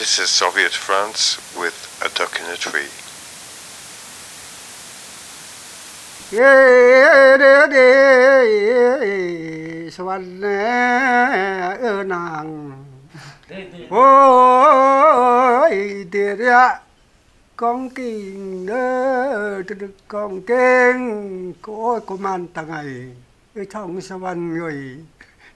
This is Zoviet France with a duck in a tree. Ôi tiệt ạ Con kinh nơ Con kinh Cô ơi cô man tầng ấy Trong sơ văn người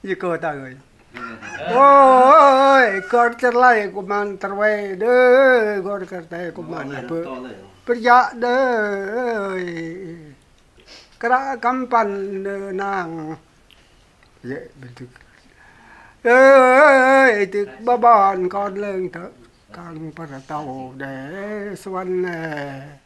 Như cô ta người Woi, korter lah ya kumang terwai, deh, korter lah ya kumang ibu. Perjak deh, kera kampan nang, ya bentuk. Eh, itu babon kau leng tak kang pernah tahu deh, suan deh.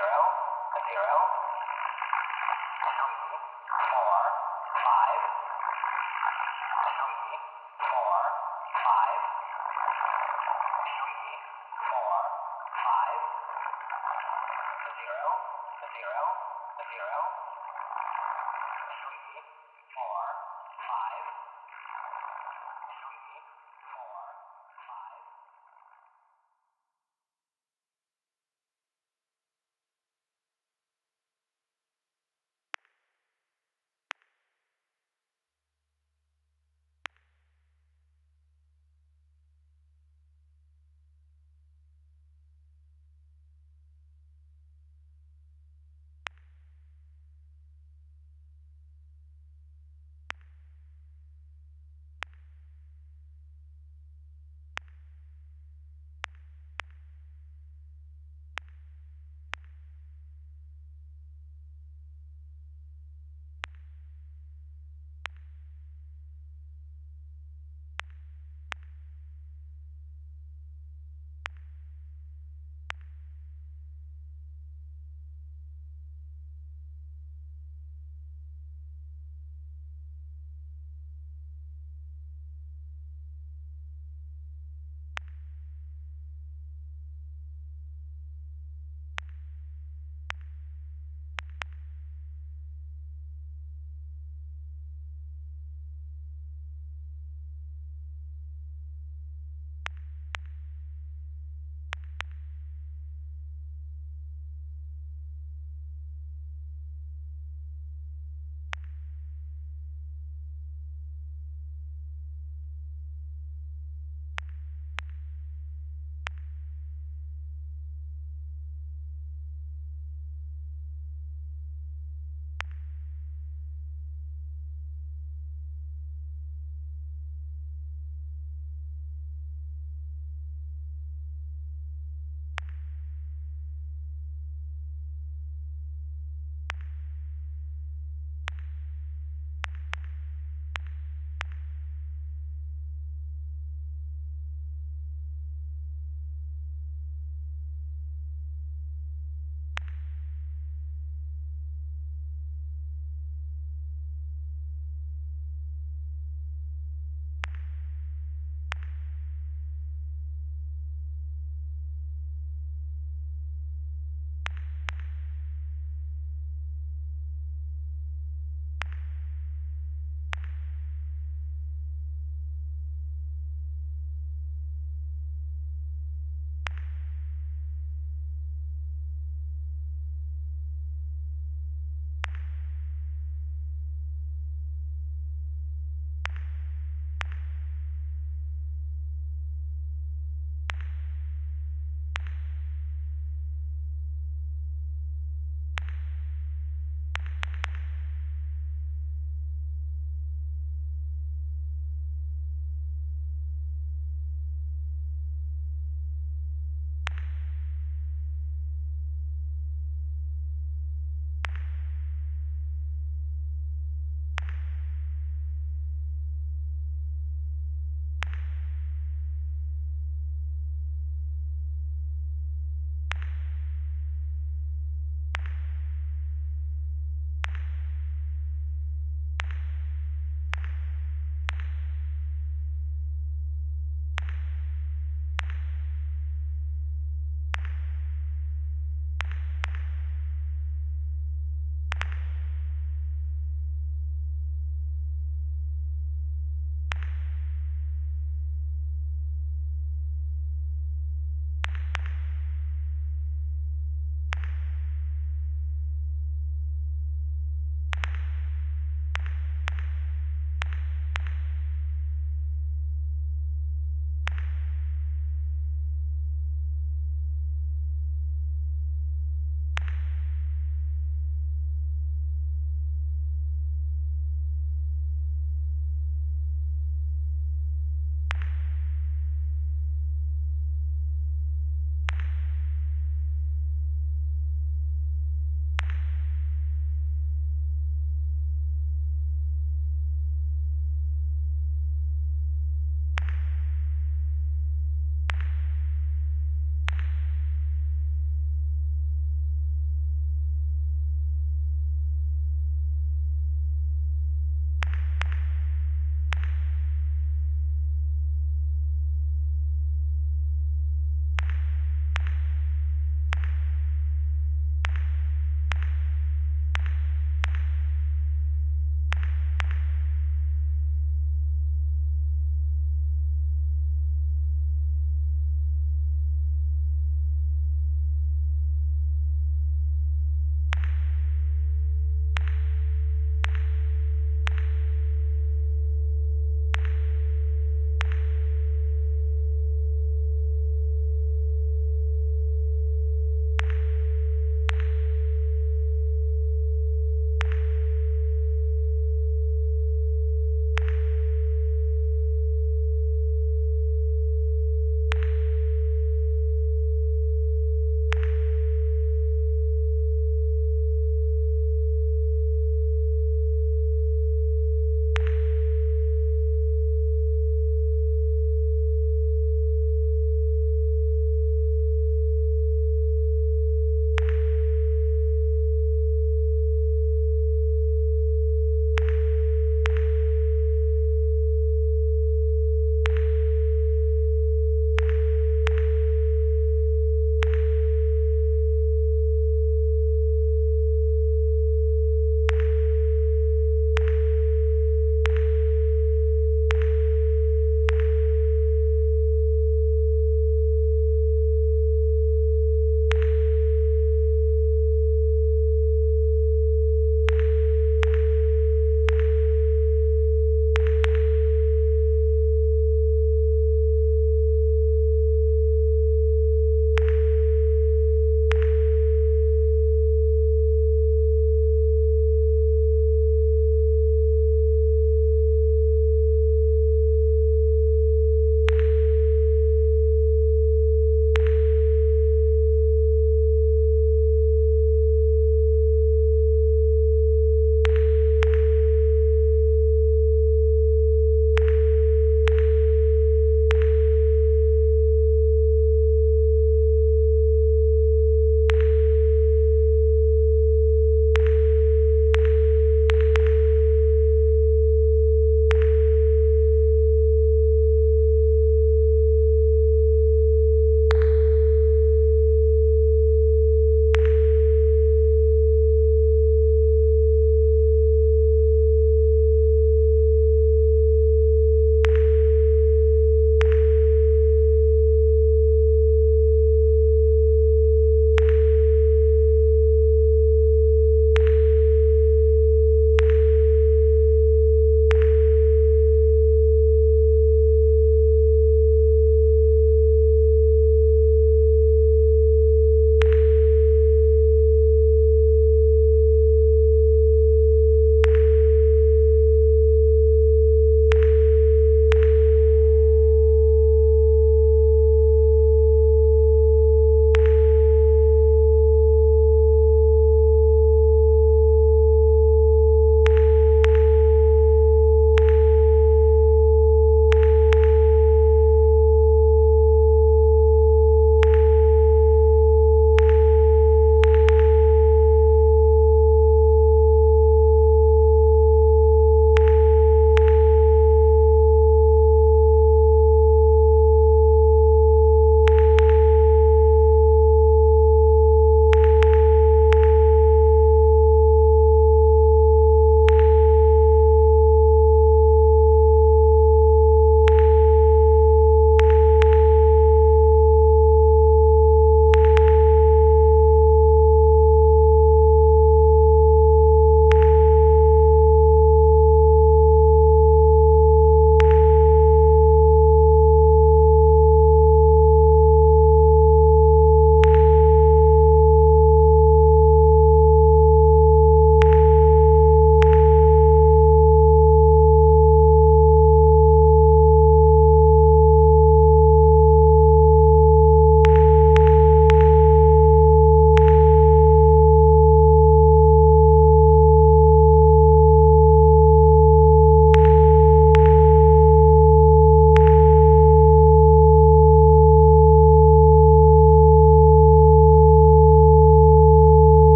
Zero, a zero,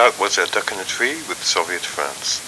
That was A Duck in a Tree with Zoviet France.